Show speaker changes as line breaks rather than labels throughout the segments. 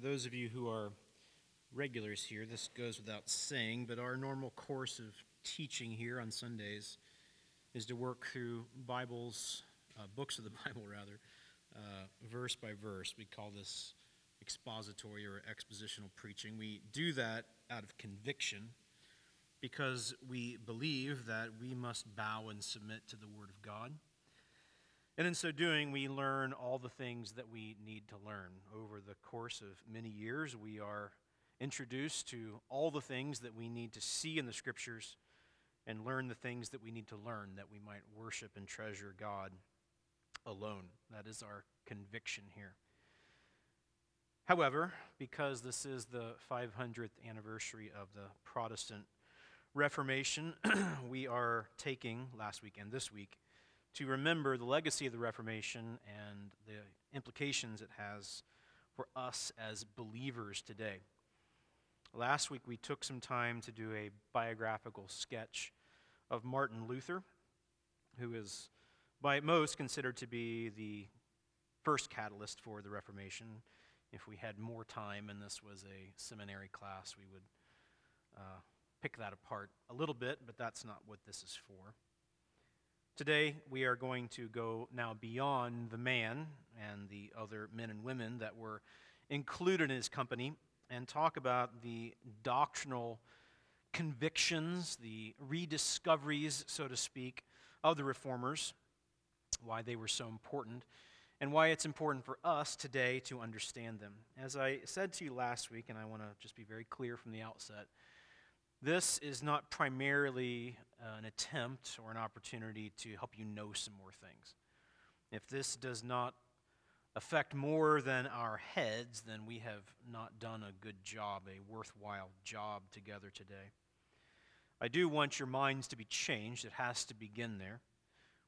For those of you who are regulars here, this goes without saying, but our normal course of teaching here on Sundays is to work through Bibles, uh, books of the Bible rather, uh, verse by verse. We call this expository or expositional preaching. We do that out of conviction because we believe that we must bow and submit to the Word of God. And in so doing, we learn all the things that we need to learn. Over the course of many years, we are introduced to all the things that we need to see in the Scriptures and learn the things that we need to learn that we might worship and treasure God alone. That is our conviction here. However, because this is the 500th anniversary of the Protestant Reformation, we are taking last week and this week to remember the legacy of the Reformation and the implications it has for us as believers today. Last week, we took some time to do a biographical sketch of Martin Luther, who is by most considered to be the first catalyst for the Reformation. If we had more time and this was a seminary class, we would uh, pick that apart a little bit, but that's not what this is for. Today, we are going to go now beyond the man and the other men and women that were included in his company and talk about the doctrinal convictions, the rediscoveries, so to speak, of the reformers, why they were so important, and why it's important for us today to understand them. As I said to you last week, and I want to just be very clear from the outset, this is not primarily uh, an attempt or an opportunity to help you know some more things. If this does not affect more than our heads, then we have not done a good job, a worthwhile job together today. I do want your minds to be changed. It has to begin there.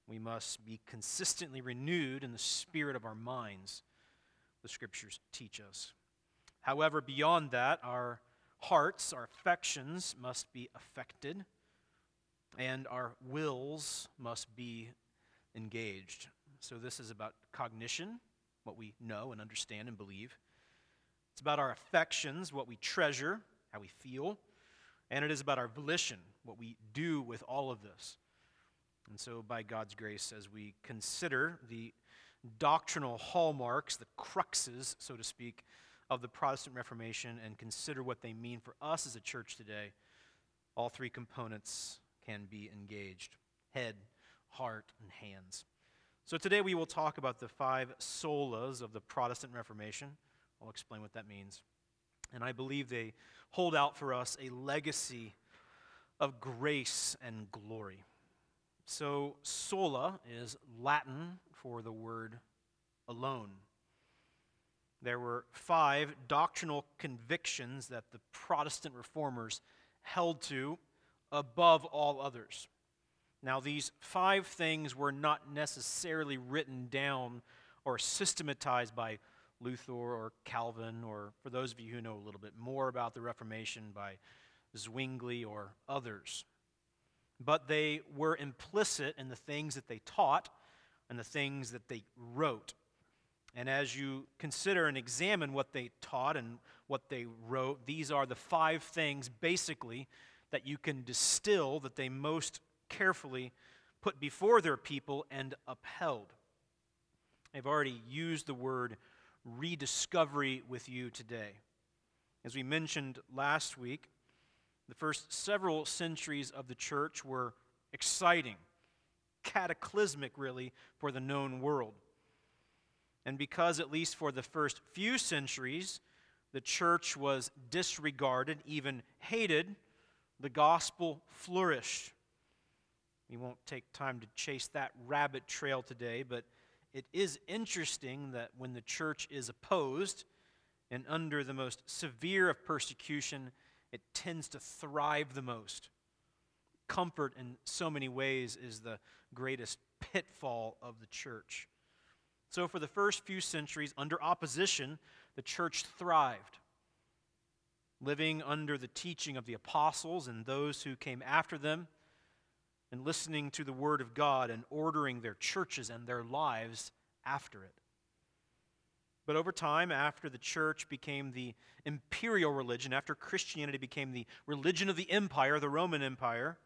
We must be consistently renewed in the spirit of our minds, the scriptures teach us. However, beyond that, our hearts, our affections must be affected, and our wills must be engaged. So, this is about cognition, what we know and understand and believe. It's about our affections, what we treasure, how we feel. And it is about our volition, what we do with all of this. And so, by God's grace, as we consider the doctrinal hallmarks, the cruxes, so to speak, of the Protestant Reformation and consider what they mean for us as a church today, all three components can be engaged head, heart, and hands. So today we will talk about the five solas of the Protestant Reformation. I'll explain what that means. And I believe they hold out for us a legacy of grace and glory. So, sola is Latin for the word alone. There were five doctrinal convictions that the Protestant reformers held to above all others. Now, these five things were not necessarily written down or systematized by Luther or Calvin, or for those of you who know a little bit more about the Reformation, by Zwingli or others. But they were implicit in the things that they taught and the things that they wrote. And as you consider and examine what they taught and what they wrote, these are the five things basically that you can distill that they most carefully put before their people and upheld. I've already used the word rediscovery with you today. As we mentioned last week, the first several centuries of the church were exciting, cataclysmic, really, for the known world. And because, at least for the first few centuries, the church was disregarded, even hated, the gospel flourished. We won't take time to chase that rabbit trail today, but it is interesting that when the church is opposed and under the most severe of persecution, it tends to thrive the most. Comfort, in so many ways, is the greatest pitfall of the church. So, for the first few centuries, under opposition, the church thrived, living under the teaching of the apostles and those who came after them, and listening to the word of God and ordering their churches and their lives after it. But over time, after the church became the imperial religion, after Christianity became the religion of the empire, the Roman Empire,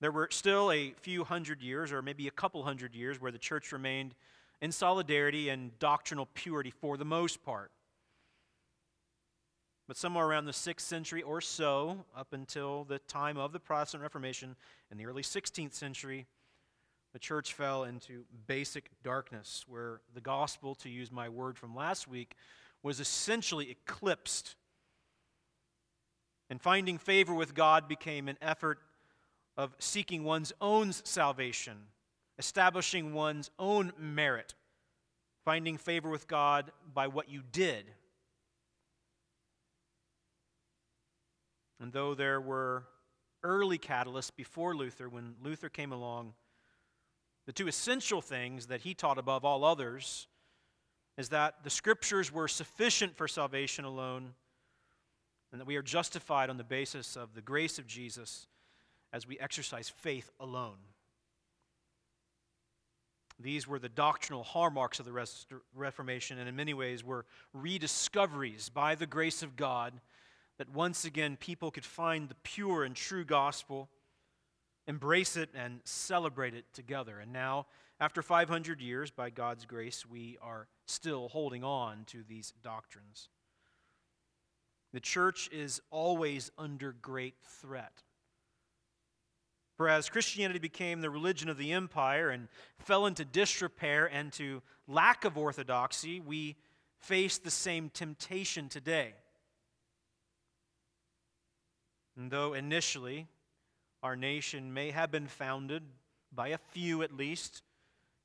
there were still a few hundred years, or maybe a couple hundred years, where the church remained in solidarity and doctrinal purity for the most part. But somewhere around the 6th century or so, up until the time of the Protestant Reformation in the early 16th century, the church fell into basic darkness, where the gospel, to use my word from last week, was essentially eclipsed. And finding favor with God became an effort of seeking one's own salvation, establishing one's own merit, finding favor with God by what you did. And though there were early catalysts before Luther, when Luther came along, the two essential things that he taught above all others is that the scriptures were sufficient for salvation alone, and that we are justified on the basis of the grace of Jesus as we exercise faith alone. These were the doctrinal hallmarks of the Reformation, and in many ways were rediscoveries by the grace of God that once again people could find the pure and true gospel, embrace it, and celebrate it together. And now, after 500 years, by God's grace, we are still holding on to these doctrines. The church is always under great threat. For as Christianity became the religion of the empire and fell into disrepair and to lack of orthodoxy, we face the same temptation today. And though initially our nation may have been founded by a few at least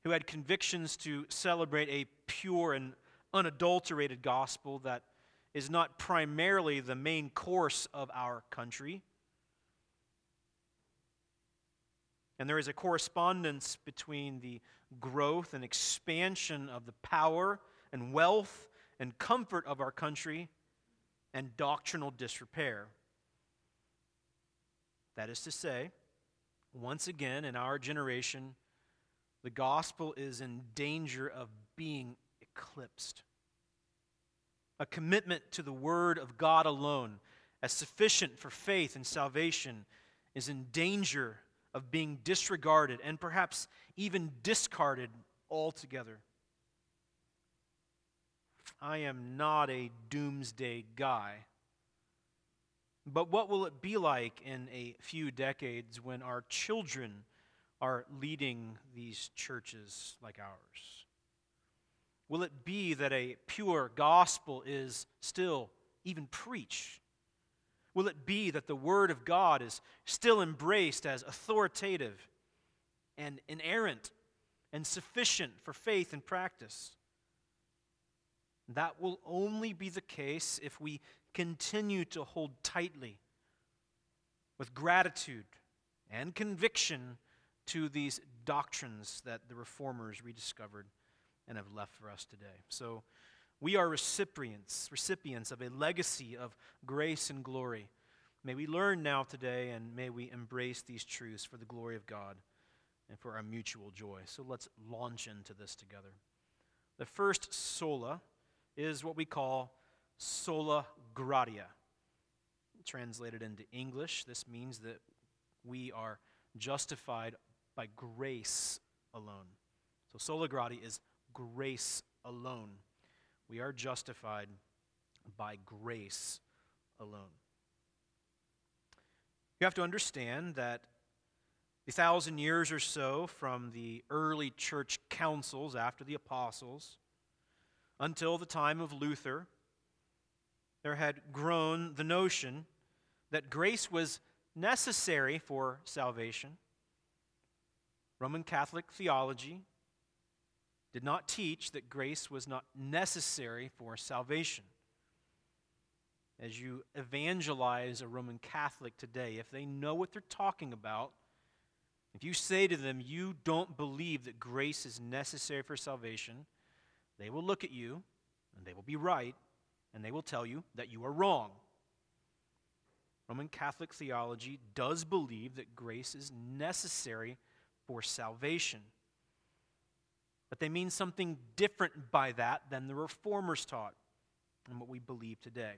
who had convictions to celebrate a pure and unadulterated gospel that is not primarily the main course of our country, And there is a correspondence between the growth and expansion of the power and wealth and comfort of our country and doctrinal disrepair. That is to say, once again in our generation, the gospel is in danger of being eclipsed. A commitment to the word of God alone, as sufficient for faith and salvation, is in danger of being disregarded and perhaps even discarded altogether. I am not a doomsday guy. But what will it be like in a few decades when our children are leading these churches like ours? Will it be that a pure gospel is still even preached? Will it be that the Word of God is still embraced as authoritative and inerrant and sufficient for faith and practice? That will only be the case if we continue to hold tightly with gratitude and conviction to these doctrines that the reformers rediscovered and have left for us today. So, we are recipients, recipients of a legacy of grace and glory. May we learn now today and may we embrace these truths for the glory of God and for our mutual joy. So let's launch into this together. The first sola is what we call sola gratia. Translated into English, this means that we are justified by grace alone. So sola gratia is grace alone. We are justified by grace alone. You have to understand that the thousand years or so from the early church councils after the apostles until the time of Luther, there had grown the notion that grace was necessary for salvation. Roman Catholic theology did not teach that grace was not necessary for salvation. As you evangelize a Roman Catholic today, if they know what they're talking about, if you say to them, you don't believe that grace is necessary for salvation, they will look at you and they will be right and they will tell you that you are wrong. Roman Catholic theology does believe that grace is necessary for salvation. But they mean something different by that than the reformers taught and what we believe today.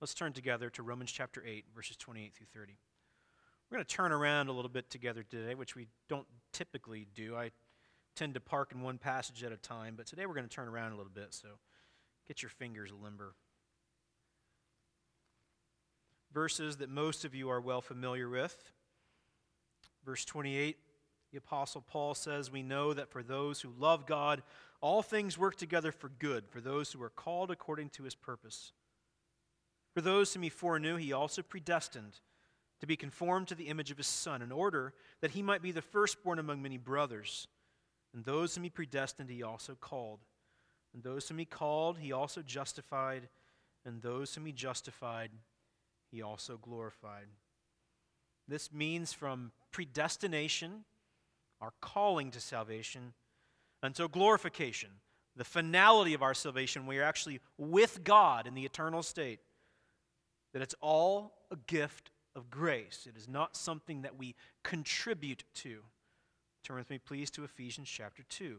Let's turn together to Romans chapter 8, verses 28 through 30. We're going to turn around a little bit together today, which we don't typically do. I tend to park in one passage at a time, but today we're going to turn around a little bit, so get your fingers limber. Verses that most of you are well familiar with. Verse 28, the Apostle Paul says, We know that for those who love God, all things work together for good, for those who are called according to his purpose. For those whom he foreknew, he also predestined to be conformed to the image of his Son, in order that he might be the firstborn among many brothers. And those whom he predestined, he also called. And those whom he called, he also justified. And those whom he justified, he also glorified. This means from predestination, our calling to salvation, until glorification, the finality of our salvation, we are actually with God in the eternal state that it's all a gift of grace. It is not something that we contribute to. Turn with me, please, to Ephesians chapter 2.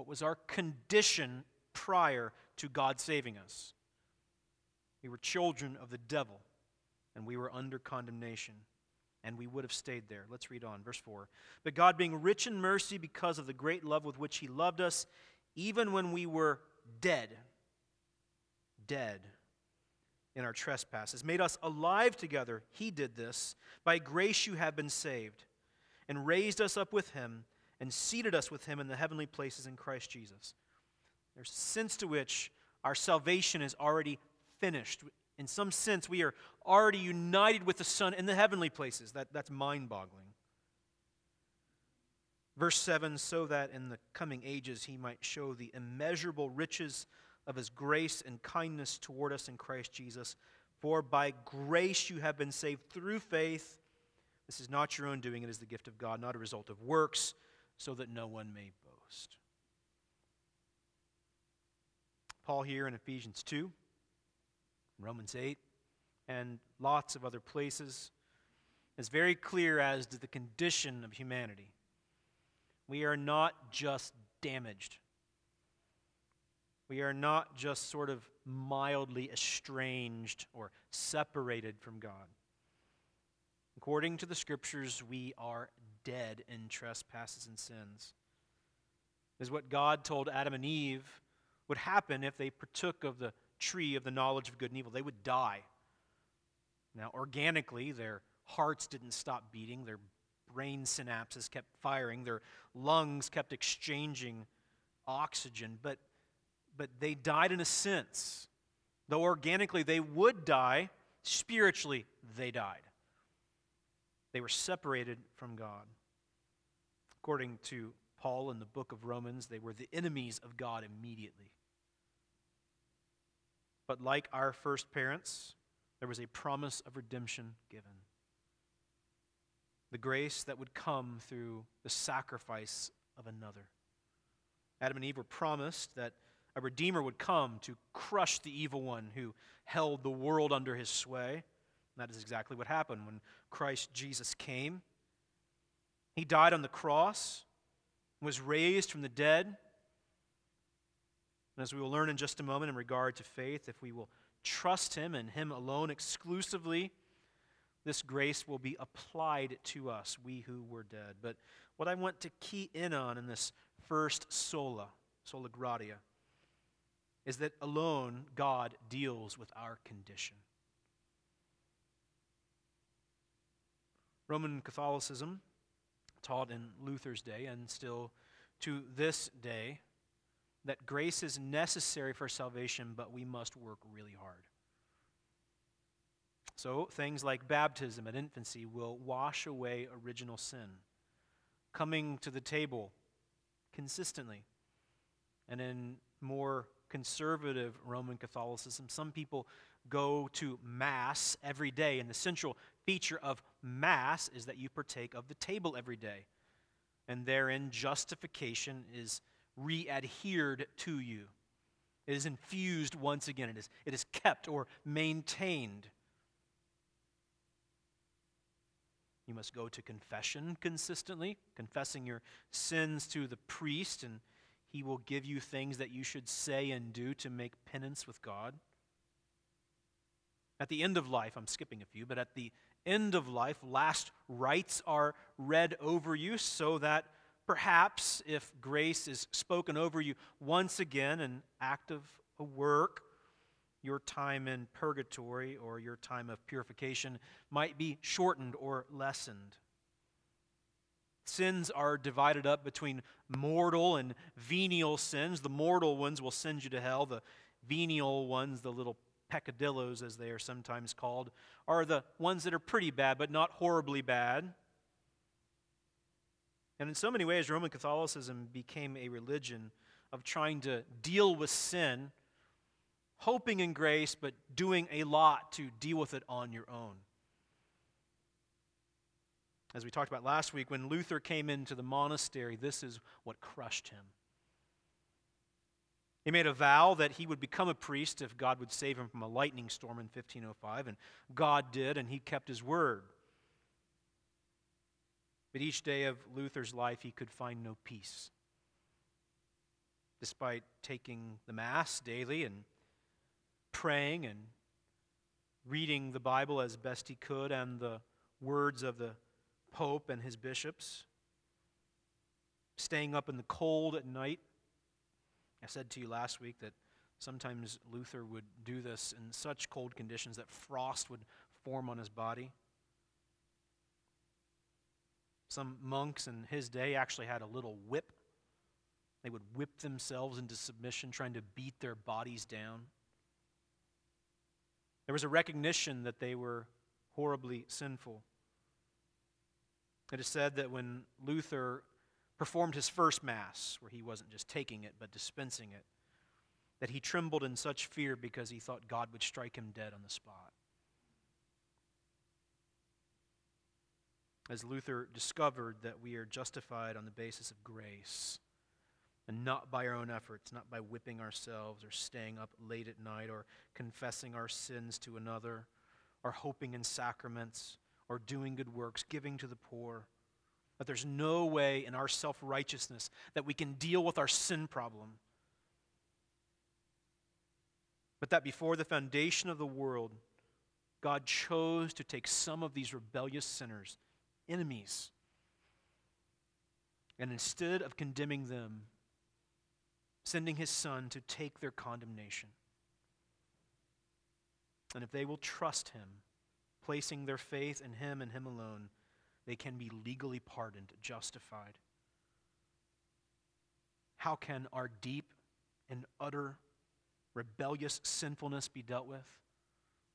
What was our condition prior to God saving us? We were children of the devil, and we were under condemnation and we would have stayed there. Let's read on. Verse 4. But God, being rich in mercy because of the great love with which He loved us, even when we were dead, dead in our trespasses, made us alive together. He did this. By grace you have been saved, and raised us up with Him, and seated us with Him in the heavenly places in Christ Jesus. There's a sense to which our salvation is already finished. In some sense, we are already united with the Son in the heavenly places. That, that's mind boggling. Verse 7 so that in the coming ages he might show the immeasurable riches of his grace and kindness toward us in Christ Jesus. For by grace you have been saved through faith. This is not your own doing, it is the gift of God, not a result of works, so that no one may boast. Paul here in Ephesians 2 Romans 8, and lots of other places, is very clear as to the condition of humanity. We are not just damaged. We are not just sort of mildly estranged or separated from God. According to the scriptures, we are dead in trespasses and sins. Is what God told Adam and Eve would happen if they partook of the tree of the knowledge of good and evil. They would die. Now, organically, their hearts didn't stop beating, their brain synapses kept firing, their lungs kept exchanging oxygen, but, but they died in a sense. Though organically they would die, spiritually they died. They were separated from God. According to Paul in the book of Romans, they were the enemies of God immediately. But like our first parents, there was a promise of redemption given. The grace that would come through the sacrifice of another. Adam and Eve were promised that a Redeemer would come to crush the evil one who held the world under his sway. That is exactly what happened when Christ Jesus came. He died on the cross, was raised from the dead and as we will learn in just a moment in regard to faith, if we will trust Him and Him alone exclusively, this grace will be applied to us, we who were dead. But what I want to key in on in this first sola, sola gratia, is that alone God deals with our condition. Roman Catholicism, taught in Luther's day and still to this day, that grace is necessary for salvation, but we must work really hard. So, things like baptism at infancy will wash away original sin. Coming to the table consistently. And in more conservative Roman Catholicism, some people go to Mass every day. in the central feature of Mass is that you partake of the table every day. And therein, justification is re adhered to you. It is infused once again, it is, it is kept or maintained. You must go to confession consistently, confessing your sins to the priest, and he will give you things that you should say and do to make penance with God. At the end of life, I'm skipping a few, but at the end of life, last rites are read over you so that perhaps if grace is spoken over you once again, an act of a work, your time in purgatory or your time of purification might be shortened or lessened. Sins are divided up between mortal and venial sins. The mortal ones will send you to hell. The venial ones, the little peccadillos as they are sometimes called, are the ones that are pretty bad, but not horribly bad. And in so many ways, Roman Catholicism became a religion of trying to deal with sin hoping in grace, but doing a lot to deal with it on your own. As we talked about last week, when Luther came into the monastery, this is what crushed him. He made a vow that he would become a priest if God would save him from a lightning storm in 1505, and God did, and he kept his word. But each day of Luther's life, he could find no peace. Despite taking the Mass daily and praying and reading the Bible as best he could and the words of the Pope and his bishops, staying up in the cold at night. I said to you last week that sometimes Luther would do this in such cold conditions that frost would form on his body. Some monks in his day actually had a little whip. They would whip themselves into submission, trying to beat their bodies down. There was a recognition that they were horribly sinful. It is said that when Luther performed his first Mass, where he wasn't just taking it but dispensing it, that he trembled in such fear because he thought God would strike him dead on the spot. As Luther discovered that we are justified on the basis of grace and not by our own efforts, not by whipping ourselves or staying up late at night or confessing our sins to another or hoping in sacraments or doing good works, giving to the poor. That there's no way in our self righteousness that we can deal with our sin problem. But that before the foundation of the world, God chose to take some of these rebellious sinners, enemies, and instead of condemning them, sending his son to take their condemnation. And if they will trust him, placing their faith in him and him alone, they can be legally pardoned, justified. How can our deep and utter rebellious sinfulness be dealt with?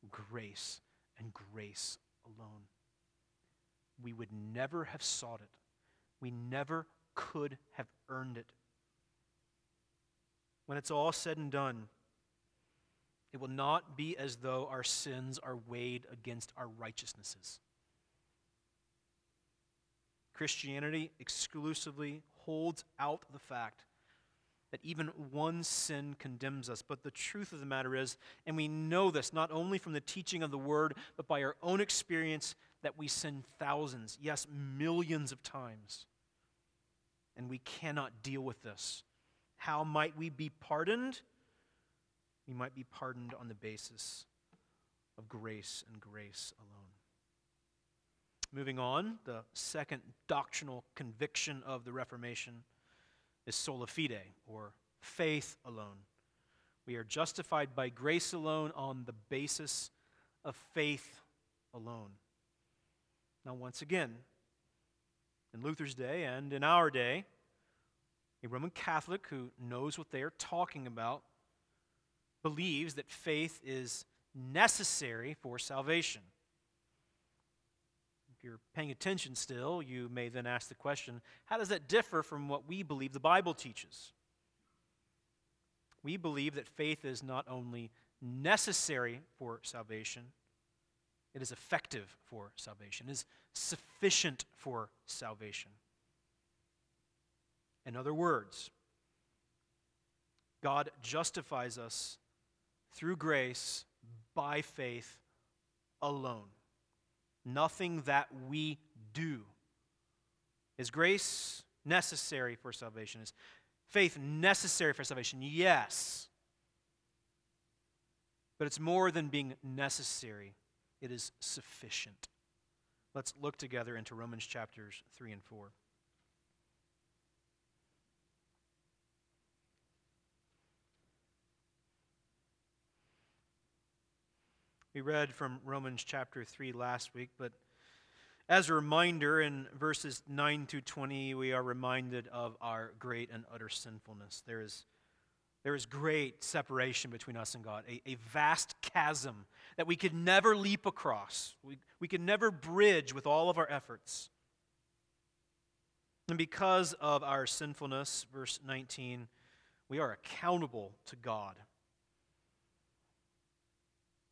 Grace and grace alone. We would never have sought it. We never could have earned it when it's all said and done, it will not be as though our sins are weighed against our righteousnesses. Christianity exclusively holds out the fact that even one sin condemns us. But the truth of the matter is, and we know this not only from the teaching of the Word, but by our own experience, that we sin thousands, yes, millions of times. And we cannot deal with this how might we be pardoned? We might be pardoned on the basis of grace and grace alone. Moving on, the second doctrinal conviction of the Reformation is sola fide, or faith alone. We are justified by grace alone on the basis of faith alone. Now, once again, in Luther's day and in our day, a Roman Catholic who knows what they are talking about believes that faith is necessary for salvation. You're paying attention still, you may then ask the question how does that differ from what we believe the Bible teaches? We believe that faith is not only necessary for salvation, it is effective for salvation, it is sufficient for salvation. In other words, God justifies us through grace by faith alone. Nothing that we do. Is grace necessary for salvation? Is faith necessary for salvation? Yes. But it's more than being necessary, it is sufficient. Let's look together into Romans chapters 3 and 4. We read from Romans chapter 3 last week, but as a reminder, in verses 9 to 20, we are reminded of our great and utter sinfulness. There is, there is great separation between us and God, a, a vast chasm that we could never leap across, we, we could never bridge with all of our efforts. And because of our sinfulness, verse 19, we are accountable to God.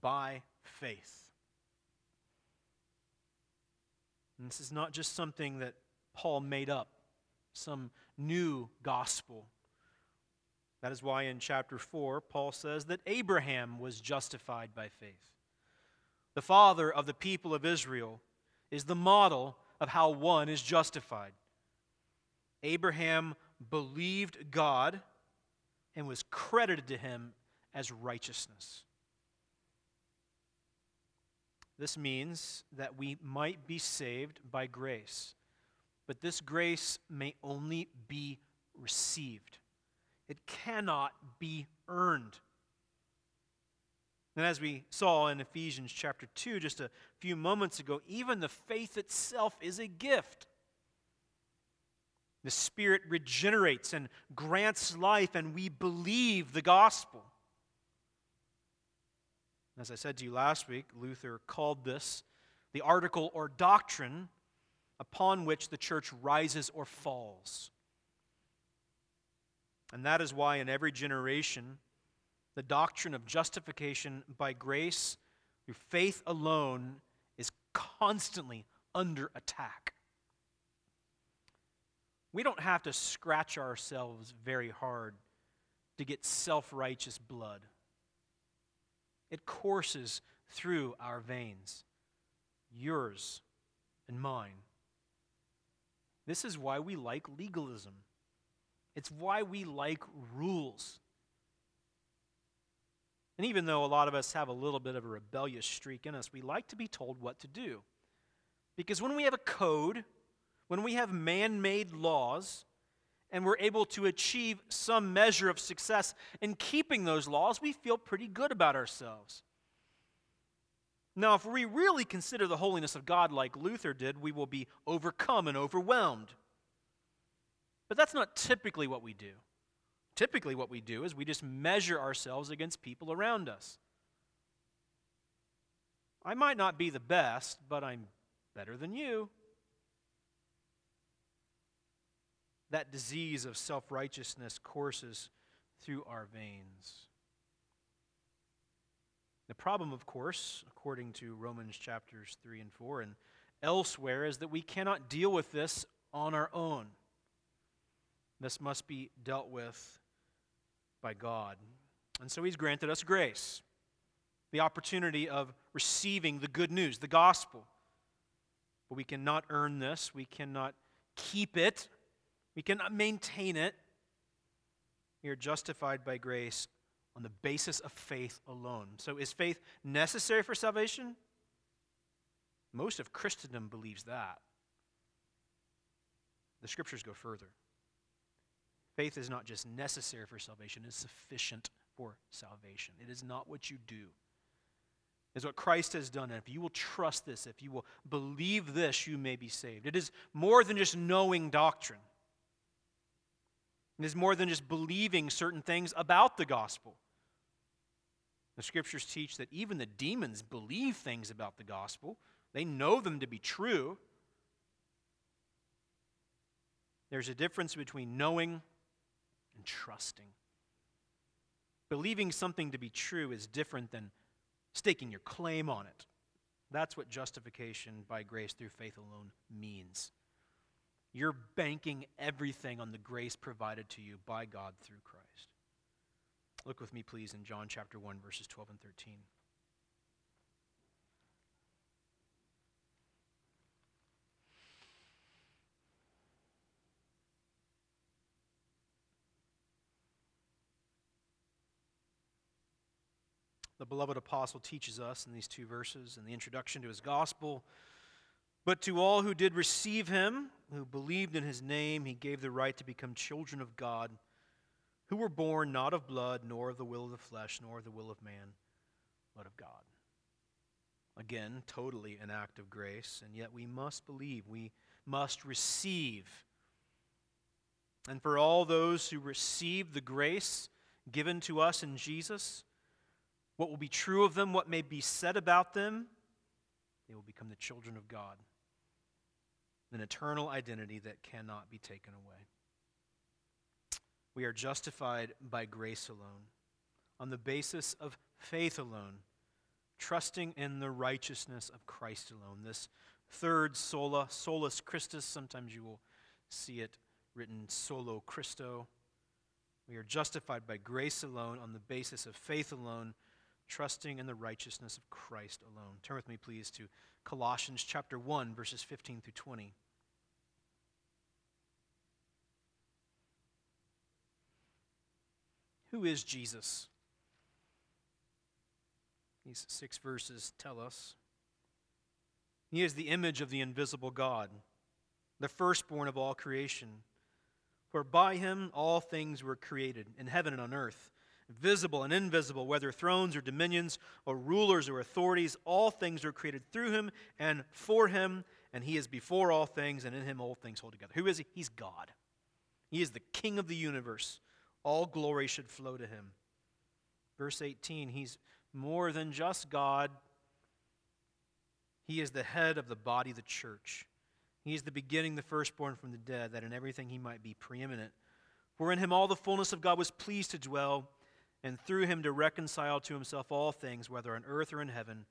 by faith. And this is not just something that Paul made up, some new gospel. That is why in chapter 4, Paul says that Abraham was justified by faith. The father of the people of Israel is the model of how one is justified. Abraham believed God and was credited to him as righteousness. This means that we might be saved by grace, but this grace may only be received. It cannot be earned. And as we saw in Ephesians chapter 2 just a few moments ago, even the faith itself is a gift. The Spirit regenerates and grants life, and we believe the gospel. As I said to you last week, Luther called this the article or doctrine upon which the church rises or falls. And that is why in every generation, the doctrine of justification by grace through faith alone is constantly under attack. We don't have to scratch ourselves very hard to get self righteous blood. It courses through our veins, yours and mine. This is why we like legalism. It's why we like rules. And even though a lot of us have a little bit of a rebellious streak in us, we like to be told what to do. Because when we have a code, when we have man made laws, and we're able to achieve some measure of success in keeping those laws, we feel pretty good about ourselves. Now, if we really consider the holiness of God like Luther did, we will be overcome and overwhelmed. But that's not typically what we do. Typically, what we do is we just measure ourselves against people around us. I might not be the best, but I'm better than you. That disease of self righteousness courses through our veins. The problem, of course, according to Romans chapters 3 and 4 and elsewhere, is that we cannot deal with this on our own. This must be dealt with by God. And so He's granted us grace, the opportunity of receiving the good news, the gospel. But we cannot earn this, we cannot keep it we cannot maintain it. We are justified by grace on the basis of faith alone. So, is faith necessary for salvation? Most of Christendom believes that. The scriptures go further. Faith is not just necessary for salvation, it's sufficient for salvation. It is not what you do. It's what Christ has done. And if you will trust this, if you will believe this, you may be saved. It is more than just knowing doctrine. Is more than just believing certain things about the gospel. The scriptures teach that even the demons believe things about the gospel, they know them to be true. There's a difference between knowing and trusting. Believing something to be true is different than staking your claim on it. That's what justification by grace through faith alone means. You're banking everything on the grace provided to you by God through Christ. Look with me, please, in John chapter 1, verses 12 and 13. The beloved apostle teaches us in these two verses in the introduction to his gospel. But to all who did receive him, who believed in his name, he gave the right to become children of God, who were born not of blood, nor of the will of the flesh, nor of the will of man, but of God. Again, totally an act of grace, and yet we must believe, we must receive. And for all those who receive the grace given to us in Jesus, what will be true of them, what may be said about them, they will become the children of God. An eternal identity that cannot be taken away. We are justified by grace alone, on the basis of faith alone, trusting in the righteousness of Christ alone. This third sola, solus Christus, sometimes you will see it written solo Christo. We are justified by grace alone, on the basis of faith alone, trusting in the righteousness of Christ alone. Turn with me, please, to Colossians chapter 1, verses 15 through 20. Who is Jesus? These six verses tell us. He is the image of the invisible God, the firstborn of all creation. For by him all things were created, in heaven and on earth visible and invisible, whether thrones or dominions or rulers or authorities, all things were created through him and for him, and he is before all things, and in him all things hold together. Who is he? He's God. He is the king of the universe. All glory should flow to him. Verse 18, he's more than just God. He is the head of the body, the church. He is the beginning, the firstborn from the dead, that in everything he might be preeminent. For in him all the fullness of God was pleased to dwell and through him to reconcile to himself all things, whether on earth or in heaven,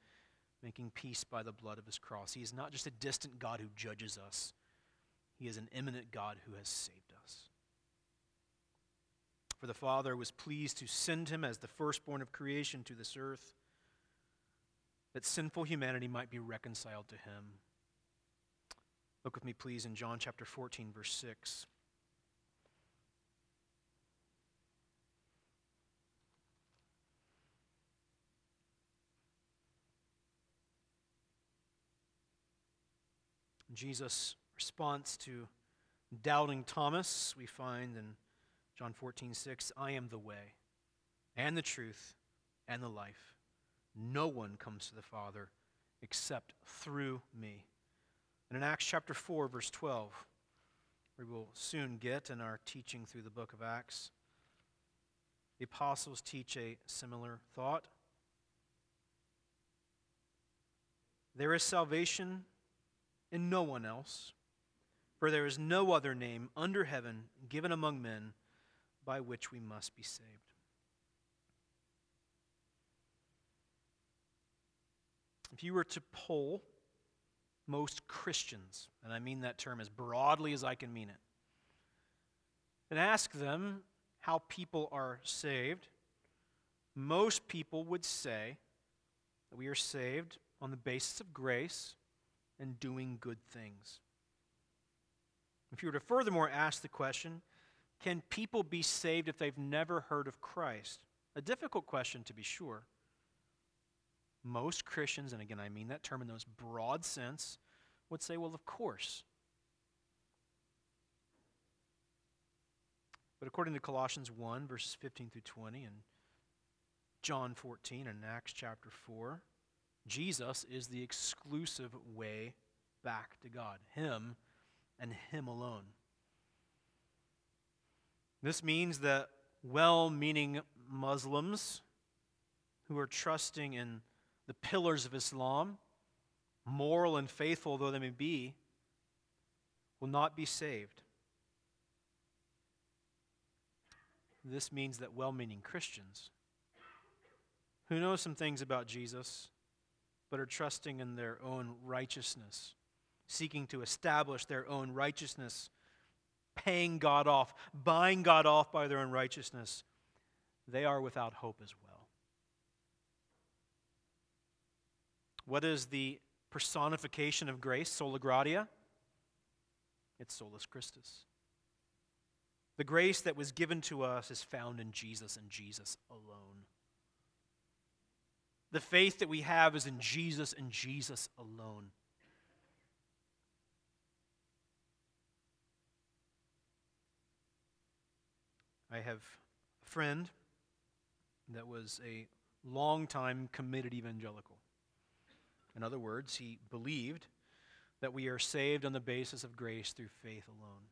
making peace by the blood of his cross. He is not just a distant God who judges us, he is an immanent God who has saved us. For the Father was pleased to send him as the firstborn of creation to this earth, that sinful humanity might be reconciled to him. Look with me, please, in John chapter 14, verse 6. Jesus' response to doubting Thomas, we find in John 14, 6, I am the way and the truth and the life. No one comes to the Father except through me. And in Acts chapter 4, verse 12, we will soon get in our teaching through the book of Acts, the apostles teach a similar thought. There is salvation in no one else. For there is no other name under heaven given among men by which we must be saved. If you were to poll most Christians, and I mean that term as broadly as I can mean it, and ask them how people are saved, most people would say that we are saved on the basis of grace and doing good things. If you were to furthermore ask the question, can people be saved if they've never heard of Christ? A difficult question, to be sure. most Christians, and again, I mean that term in those broad sense, would say, well, of course. But according to Colossians 1, verses 15 through 20, and John 14 and Acts chapter 4, Jesus is the exclusive way back to God. Him and Him alone. This means that well meaning Muslims who are trusting in the pillars of Islam, moral and faithful though they may be, will not be saved. This means that well meaning Christians who know some things about Jesus but are trusting in their own righteousness, seeking to establish their own righteousness paying God off, buying God off by their unrighteousness, they are without hope as well. What is the personification of grace, sola gratia? It's solus Christus. The grace that was given to us is found in Jesus and Jesus alone. The faith that we have is in Jesus and Jesus alone. I have a friend that was a long-time committed evangelical. In other words, he believed that we are saved on the basis of grace through faith alone.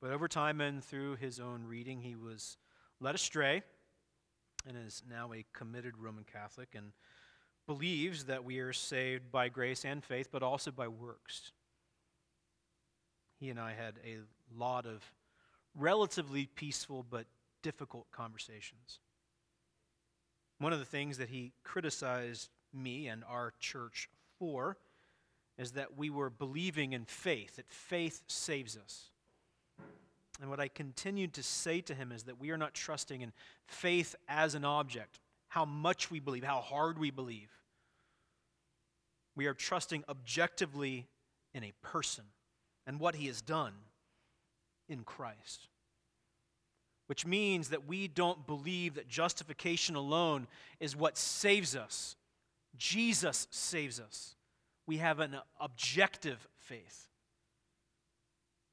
But over time and through his own reading, he was led astray and is now a committed Roman Catholic and believes that we are saved by grace and faith, but also by works. He and I had a lot of relatively peaceful but difficult conversations. One of the things that he criticized me and our church for is that we were believing in faith, that faith saves us. And what I continued to say to him is that we are not trusting in faith as an object, how much we believe, how hard we believe. We are trusting objectively in a person and what he has done in Christ. Which means that we don't believe that justification alone is what saves us. Jesus saves us. We have an objective faith.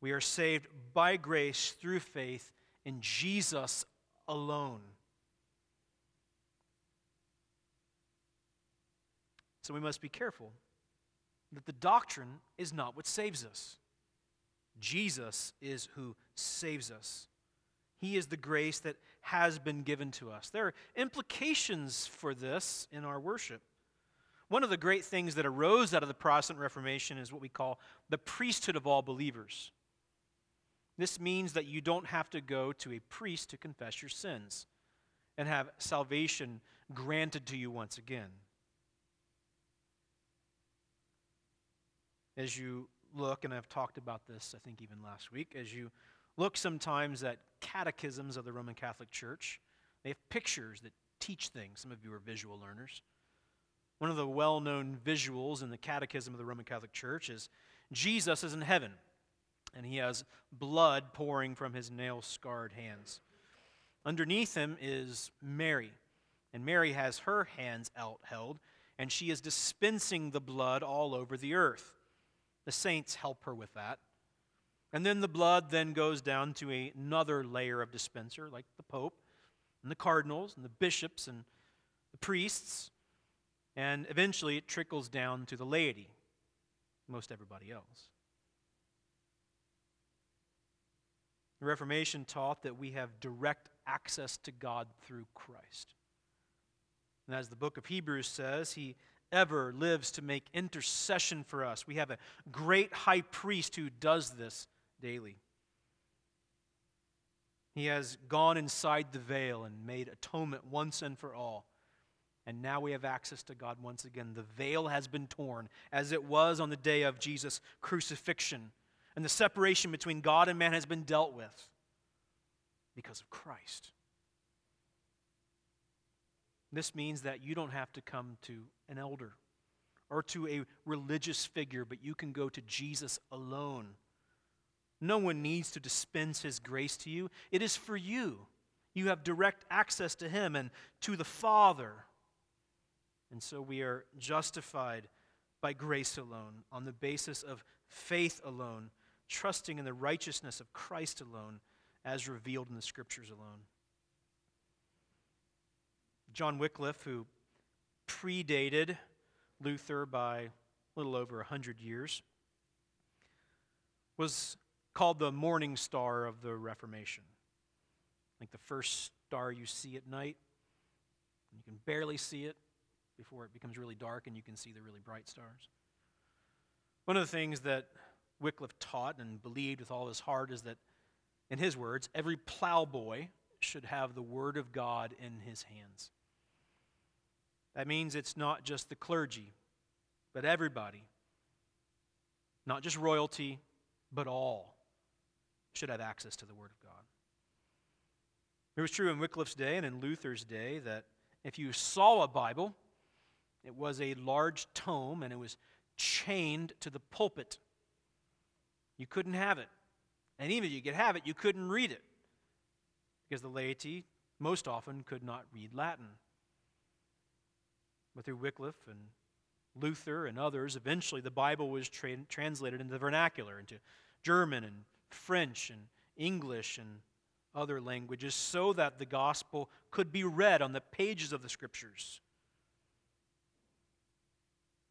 We are saved by grace through faith in Jesus alone. So we must be careful that the doctrine is not what saves us. Jesus is who saves us. He is the grace that has been given to us. There are implications for this in our worship. One of the great things that arose out of the Protestant Reformation is what we call the priesthood of all believers. This means that you don't have to go to a priest to confess your sins and have salvation granted to you once again. As you look, and I've talked about this, I think, even last week, as you look sometimes at catechisms of the Roman Catholic Church, they have pictures that teach things. Some of you are visual learners. One of the well known visuals in the catechism of the Roman Catholic Church is Jesus is in heaven, and he has blood pouring from his nail scarred hands. Underneath him is Mary, and Mary has her hands out held, and she is dispensing the blood all over the earth. The saints help her with that. And then the blood then goes down to another layer of dispenser, like the Pope and the cardinals and the bishops and the priests. And eventually it trickles down to the laity, most everybody else. The Reformation taught that we have direct access to God through Christ. And as the book of Hebrews says, He ever lives to make intercession for us. We have a great high priest who does this daily. He has gone inside the veil and made atonement once and for all. And now we have access to God once again. The veil has been torn, as it was on the day of Jesus' crucifixion. And the separation between God and man has been dealt with because of Christ. This means that you don't have to come to an elder or to a religious figure, but you can go to Jesus alone. No one needs to dispense his grace to you, it is for you. You have direct access to him and to the Father. And so we are justified by grace alone, on the basis of faith alone, trusting in the righteousness of Christ alone, as revealed in the Scriptures alone. John Wycliffe, who predated Luther by a little over 100 years, was called the morning star of the Reformation. Like the first star you see at night, you can barely see it before it becomes really dark and you can see the really bright stars. One of the things that Wycliffe taught and believed with all his heart is that, in his words, every plowboy should have the Word of God in his hands. That means it's not just the clergy, but everybody. Not just royalty, but all should have access to the Word of God. It was true in Wycliffe's day and in Luther's day that if you saw a Bible, it was a large tome and it was chained to the pulpit. You couldn't have it. And even if you could have it, you couldn't read it because the laity most often could not read Latin. But through Wycliffe and Luther and others, eventually the Bible was tra- translated into the vernacular, into German and French and English and other languages, so that the gospel could be read on the pages of the scriptures.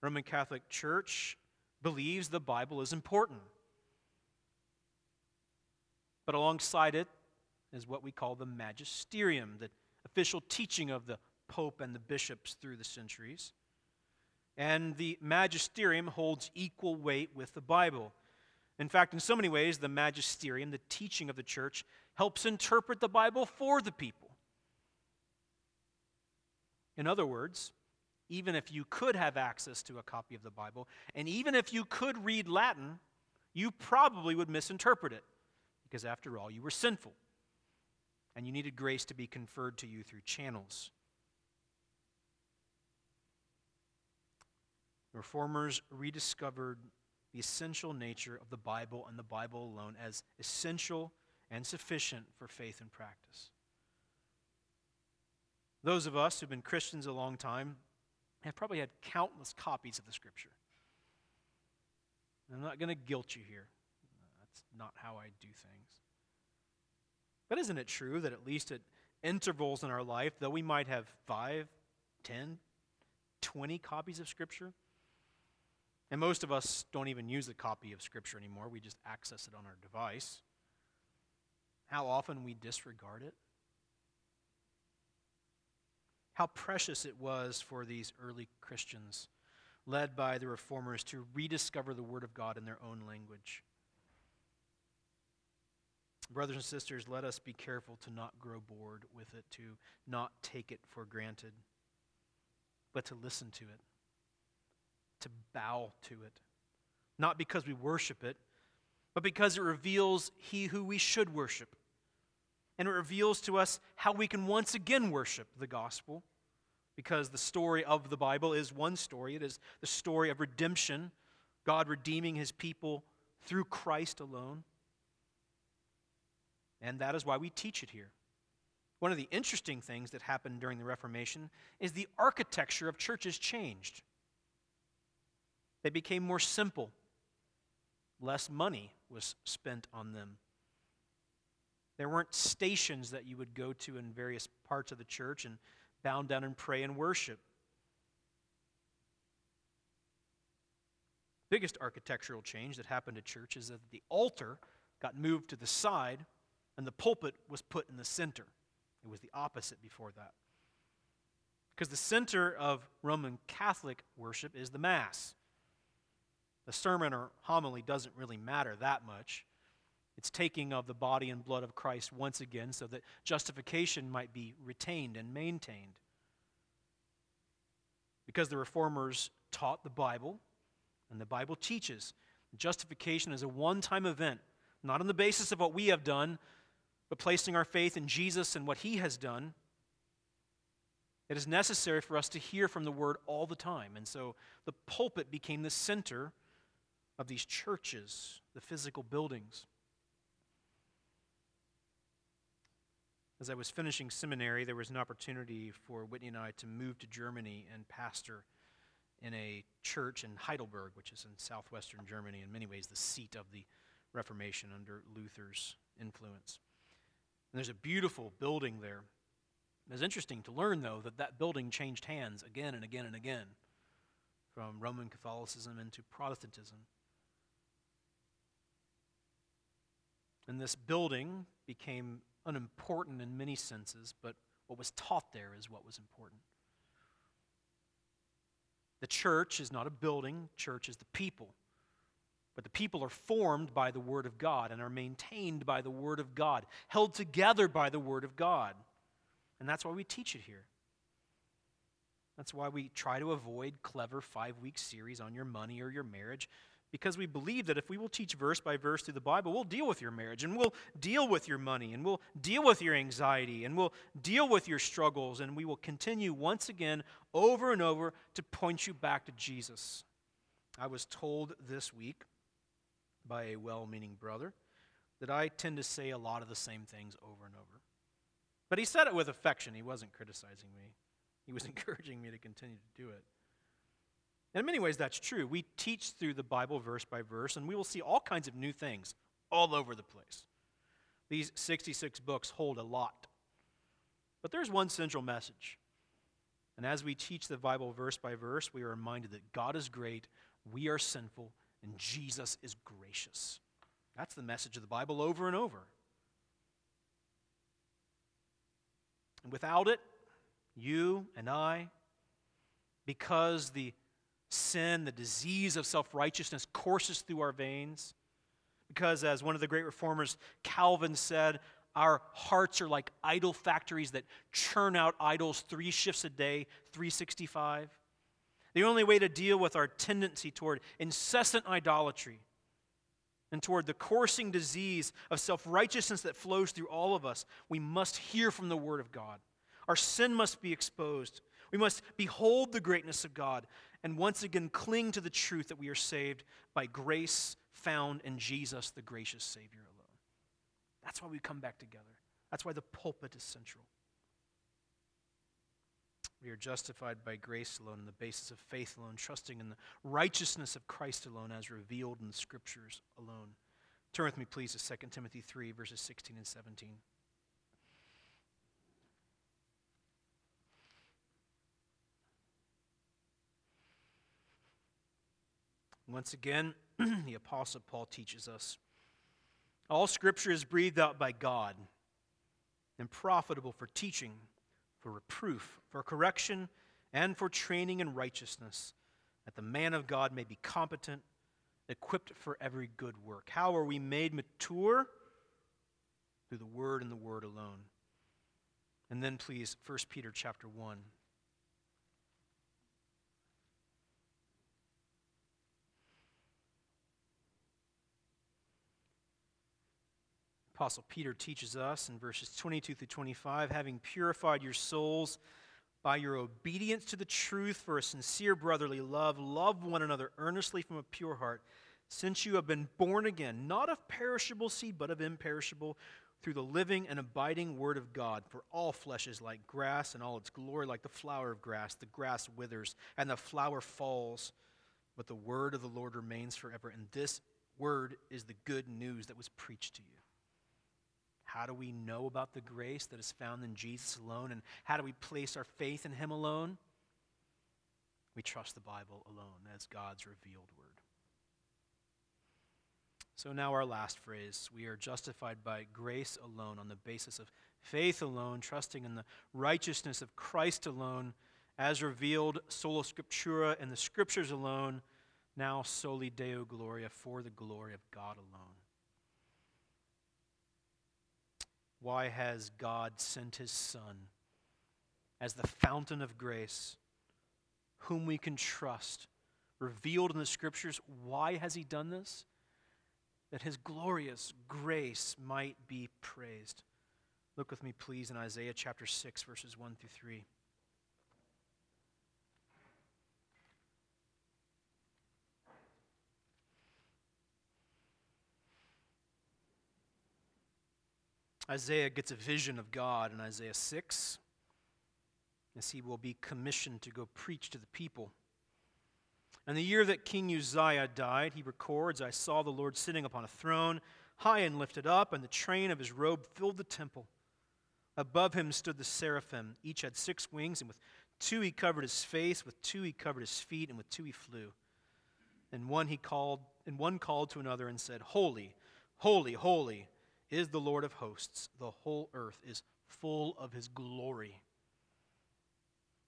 Roman Catholic Church believes the Bible is important. But alongside it is what we call the magisterium, the official teaching of the Pope and the bishops through the centuries. And the magisterium holds equal weight with the Bible. In fact, in so many ways, the magisterium, the teaching of the church, helps interpret the Bible for the people. In other words, even if you could have access to a copy of the Bible, and even if you could read Latin, you probably would misinterpret it, because after all, you were sinful, and you needed grace to be conferred to you through channels. The Reformers rediscovered the essential nature of the Bible and the Bible alone as essential and sufficient for faith and practice. Those of us who've been Christians a long time have probably had countless copies of the Scripture. I'm not going to guilt you here. That's not how I do things. But isn't it true that at least at intervals in our life, though we might have five, ten, twenty copies of Scripture, and most of us don't even use a copy of Scripture anymore, we just access it on our device. How often we disregard it? How precious it was for these early Christians, led by the reformers, to rediscover the Word of God in their own language. Brothers and sisters, let us be careful to not grow bored with it, to not take it for granted, but to listen to it to bow to it. Not because we worship it, but because it reveals He who we should worship. And it reveals to us how we can once again worship the gospel. Because the story of the Bible is one story it is the story of redemption, God redeeming His people through Christ alone. And that is why we teach it here. One of the interesting things that happened during the Reformation is the architecture of churches changed. They became more simple. Less money was spent on them. There weren't stations that you would go to in various parts of the church and bow down and pray and worship. Biggest architectural change that happened at church is that the altar got moved to the side and the pulpit was put in the center. It was the opposite before that. Because the center of Roman Catholic worship is the Mass. The sermon or homily doesn't really matter that much. It's taking of the body and blood of Christ once again so that justification might be retained and maintained. Because the reformers taught the Bible, and the Bible teaches justification is a one time event, not on the basis of what we have done, but placing our faith in Jesus and what he has done. It is necessary for us to hear from the word all the time. And so the pulpit became the center of these churches, the physical buildings. As I was finishing seminary, there was an opportunity for Whitney and I to move to Germany and pastor in a church in Heidelberg, which is in southwestern Germany, in many ways the seat of the Reformation under Luther's influence. And there's a beautiful building there. It's interesting to learn, though, that that building changed hands again and again and again from Roman Catholicism into Protestantism. And this building became unimportant in many senses, but what was taught there is what was important. The church is not a building, church is the people. But the people are formed by the Word of God and are maintained by the Word of God, held together by the Word of God. And that's why we teach it here. That's why we try to avoid clever five week series on your money or your marriage because we believe that if we will teach verse by verse through the Bible, we'll deal with your marriage and we'll deal with your money and we'll deal with your anxiety and we'll deal with your struggles and we will continue once again over and over to point you back to Jesus. I was told this week by a well meaning brother that I tend to say a lot of the same things over and over. But he said it with affection, he wasn't criticizing me, he was encouraging me to continue to do it. In many ways, that's true. We teach through the Bible verse by verse, and we will see all kinds of new things all over the place. These 66 books hold a lot. But there's one central message. And as we teach the Bible verse by verse, we are reminded that God is great, we are sinful, and Jesus is gracious. That's the message of the Bible over and over. And without it, you and I, because the sin, the disease of self righteousness courses through our veins. Because, as one of the great reformers, Calvin said, our hearts are like idol factories that churn out idols three shifts a day, 365. The only way to deal with our tendency toward incessant idolatry and toward the coursing disease of self righteousness that flows through all of us, we must hear from the Word of God. Our sin must be exposed. We must behold the greatness of God and once again cling to the truth that we are saved by grace found in Jesus, the gracious Savior alone. That's why we come back together. That's why the pulpit is central. We are justified by grace alone, on the basis of faith alone, trusting in the righteousness of Christ alone, as revealed in the Scriptures alone. Turn with me, please, to 2 Timothy 3, verses 16 and 17. Once again, the Apostle Paul teaches us all Scripture is breathed out by God and profitable for teaching, for reproof, for correction, and for training in righteousness, that the man of God may be competent, equipped for every good work. How are we made mature? Through the Word and the Word alone. And then, please, 1 Peter chapter 1. Apostle Peter teaches us in verses 22 through 25 having purified your souls by your obedience to the truth for a sincere brotherly love, love one another earnestly from a pure heart, since you have been born again, not of perishable seed, but of imperishable, through the living and abiding word of God. For all flesh is like grass, and all its glory like the flower of grass. The grass withers, and the flower falls, but the word of the Lord remains forever. And this word is the good news that was preached to you. How do we know about the grace that is found in Jesus alone? And how do we place our faith in Him alone? We trust the Bible alone as God's revealed word. So now, our last phrase we are justified by grace alone, on the basis of faith alone, trusting in the righteousness of Christ alone, as revealed sola scriptura and the scriptures alone, now soli Deo Gloria, for the glory of God alone. Why has God sent his Son as the fountain of grace, whom we can trust, revealed in the Scriptures? Why has he done this? That his glorious grace might be praised. Look with me, please, in Isaiah chapter 6, verses 1 through 3. Isaiah gets a vision of God in Isaiah 6 as he will be commissioned to go preach to the people. And the year that King Uzziah died, he records, I saw the Lord sitting upon a throne, high and lifted up, and the train of his robe filled the temple. Above him stood the seraphim. Each had six wings, and with two he covered his face, with two he covered his feet, and with two he flew. And one he called, and one called to another and said, Holy, holy, holy is the Lord of hosts. The whole earth is full of his glory.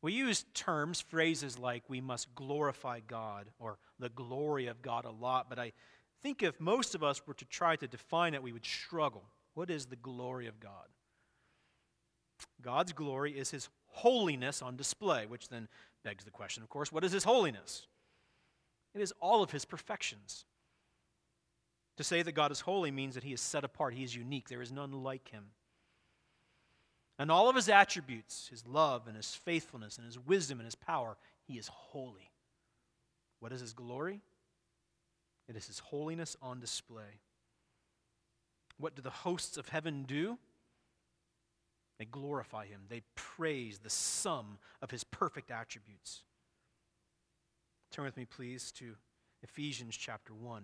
We use terms, phrases like we must glorify God or the glory of God a lot, but I think if most of us were to try to define it, we would struggle. What is the glory of God? God's glory is his holiness on display, which then begs the question, of course, what is his holiness? It is all of his perfections. To say that God is holy means that he is set apart, he is unique, there is none like him. And all of his attributes, his love and his faithfulness and his wisdom and his power, he is holy. What is his glory? It is his holiness on display. What do the hosts of heaven do? They glorify him, they praise the sum of his perfect attributes. Turn with me, please, to Ephesians chapter 1.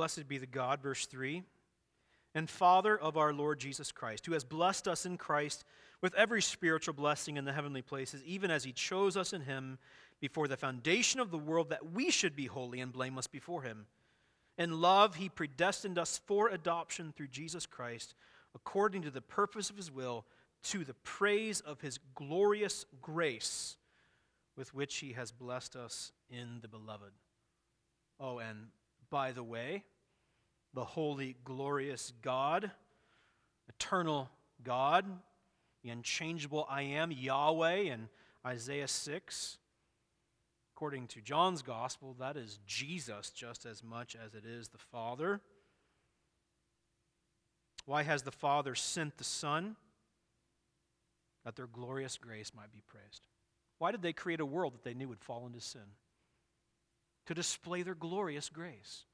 Blessed be the God, verse 3, and Father of our Lord Jesus Christ, who has blessed us in Christ with every spiritual blessing in the heavenly places, even as he chose us in him before the foundation of the world that we should be holy and blameless before him. In love, he predestined us for adoption through Jesus Christ, according to the purpose of his will, to the praise of his glorious grace with which he has blessed us in the beloved. Oh, and by the way, the holy, glorious God, eternal God, the unchangeable I am, Yahweh, in Isaiah 6. According to John's gospel, that is Jesus just as much as it is the Father. Why has the Father sent the Son? That their glorious grace might be praised. Why did they create a world that they knew would fall into sin? to display their glorious grace.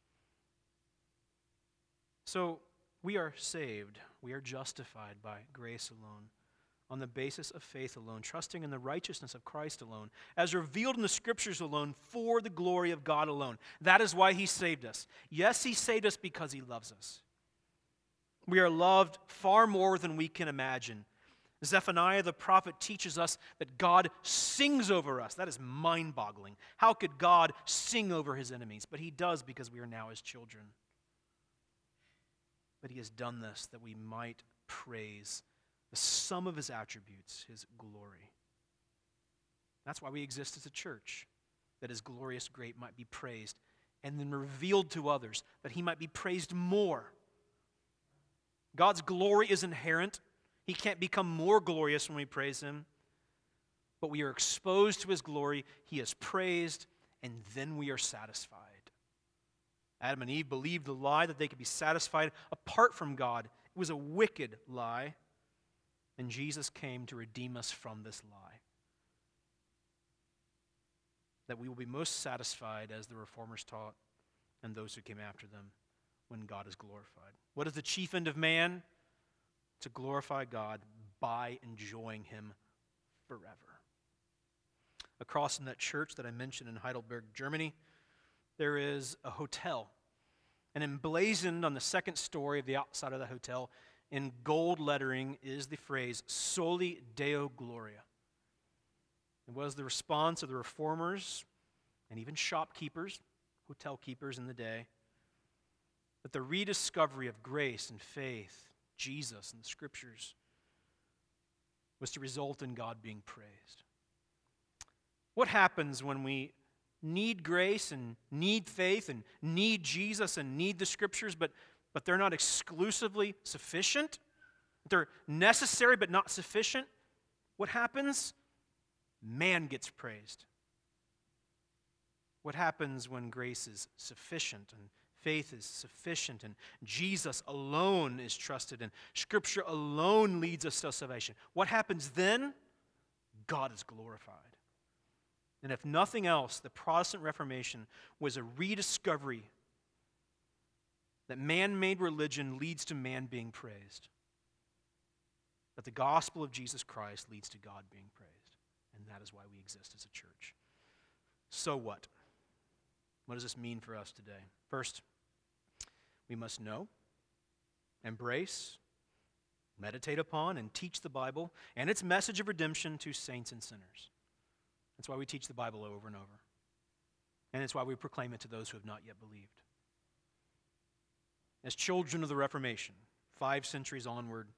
So we are saved, we are justified by grace alone, on the basis of faith alone, trusting in the righteousness of Christ alone, as revealed in the Scriptures alone, for the glory of God alone. That is why He saved us. Yes, He saved us because He loves us. We are loved far more than we can imagine. Zephaniah the prophet teaches us that God sings over us. That is mind boggling. How could God sing over his enemies? But he does because we are now his children. But he has done this that we might praise the sum of his attributes, his glory. That's why we exist as a church, that his glorious great might be praised and then revealed to others, that he might be praised more. God's glory is inherent he can't become more glorious when we praise Him. But we are exposed to His glory. He is praised, and then we are satisfied. Adam and Eve believed the lie that they could be satisfied apart from God. It was a wicked lie. And Jesus came to redeem us from this lie. That we will be most satisfied, as the reformers taught, and those who came after them, when God is glorified. What is the chief end of man? to glorify God by enjoying Him forever. Across from that church that I mentioned in Heidelberg, Germany, there is a hotel. And emblazoned on the second story of the outside of the hotel in gold lettering is the phrase Soli Deo Gloria. It was the response of the reformers and even shopkeepers, hotel keepers in the day, that the rediscovery of grace and faith Jesus and the scriptures was to result in God being praised. What happens when we need grace and need faith and need Jesus and need the scriptures, but, but they're not exclusively sufficient? They're necessary but not sufficient. What happens? Man gets praised. What happens when grace is sufficient and faith is sufficient and Jesus alone is trusted and Scripture alone leads us to salvation. What happens then? God is glorified. And if nothing else, the Protestant Reformation was a rediscovery that man made religion leads to man being praised, that the gospel of Jesus Christ leads to God being praised. And that is why we exist as a church. So what? What does this mean for us today? First, we must know, embrace, meditate upon, and teach the Bible and its message of redemption to saints and sinners. That's why we teach the Bible over and over. And it's why we proclaim it to those who have not yet believed. As children of the Reformation, five centuries onward,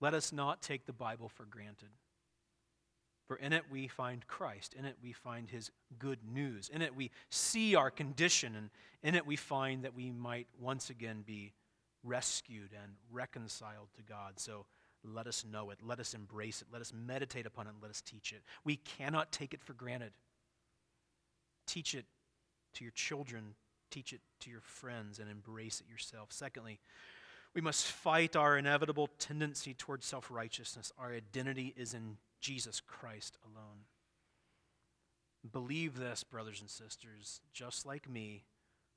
let us not take the Bible for granted. For in it we find Christ. In it we find his good news. In it we see our condition. And in it we find that we might once again be rescued and reconciled to God. So let us know it. Let us embrace it. Let us meditate upon it. let us teach it. We cannot take it for granted. Teach it to your children. Teach it to your friends and embrace it yourself. Secondly, we must fight our inevitable tendency towards self righteousness. Our identity is in Jesus Christ alone. Believe this, brothers and sisters. Just like me,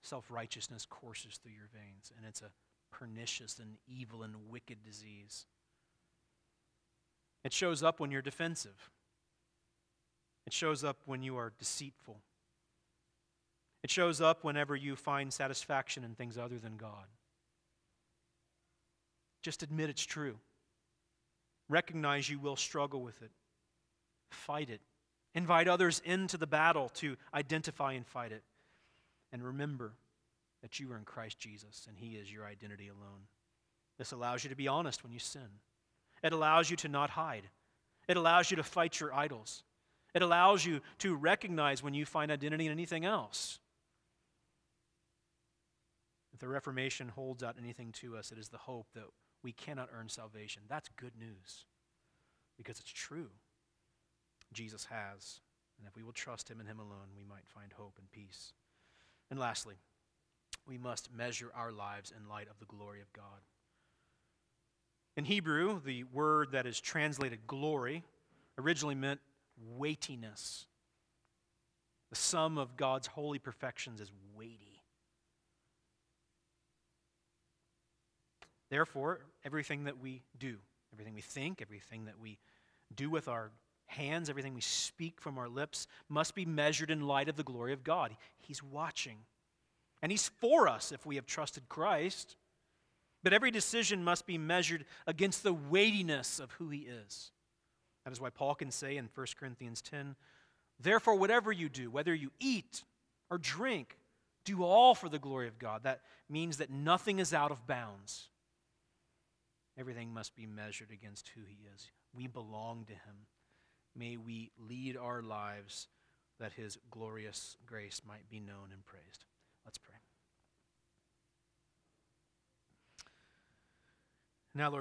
self righteousness courses through your veins, and it's a pernicious and evil and wicked disease. It shows up when you're defensive, it shows up when you are deceitful, it shows up whenever you find satisfaction in things other than God. Just admit it's true. Recognize you will struggle with it. Fight it. Invite others into the battle to identify and fight it. And remember that you are in Christ Jesus and He is your identity alone. This allows you to be honest when you sin, it allows you to not hide, it allows you to fight your idols, it allows you to recognize when you find identity in anything else. If the Reformation holds out anything to us, it is the hope that we cannot earn salvation. That's good news because it's true. Jesus has. And if we will trust him and him alone, we might find hope and peace. And lastly, we must measure our lives in light of the glory of God. In Hebrew, the word that is translated glory originally meant weightiness. The sum of God's holy perfections is weighty. Therefore, everything that we do, everything we think, everything that we do with our hands, everything we speak from our lips, must be measured in light of the glory of God. He's watching. And He's for us if we have trusted Christ. But every decision must be measured against the weightiness of who He is. That is why Paul can say in 1 Corinthians 10 Therefore, whatever you do, whether you eat or drink, do all for the glory of God. That means that nothing is out of bounds. Everything must be measured against who He is. We belong to Him. May we lead our lives that His glorious grace might be known and praised. Let's pray. Now, Lord.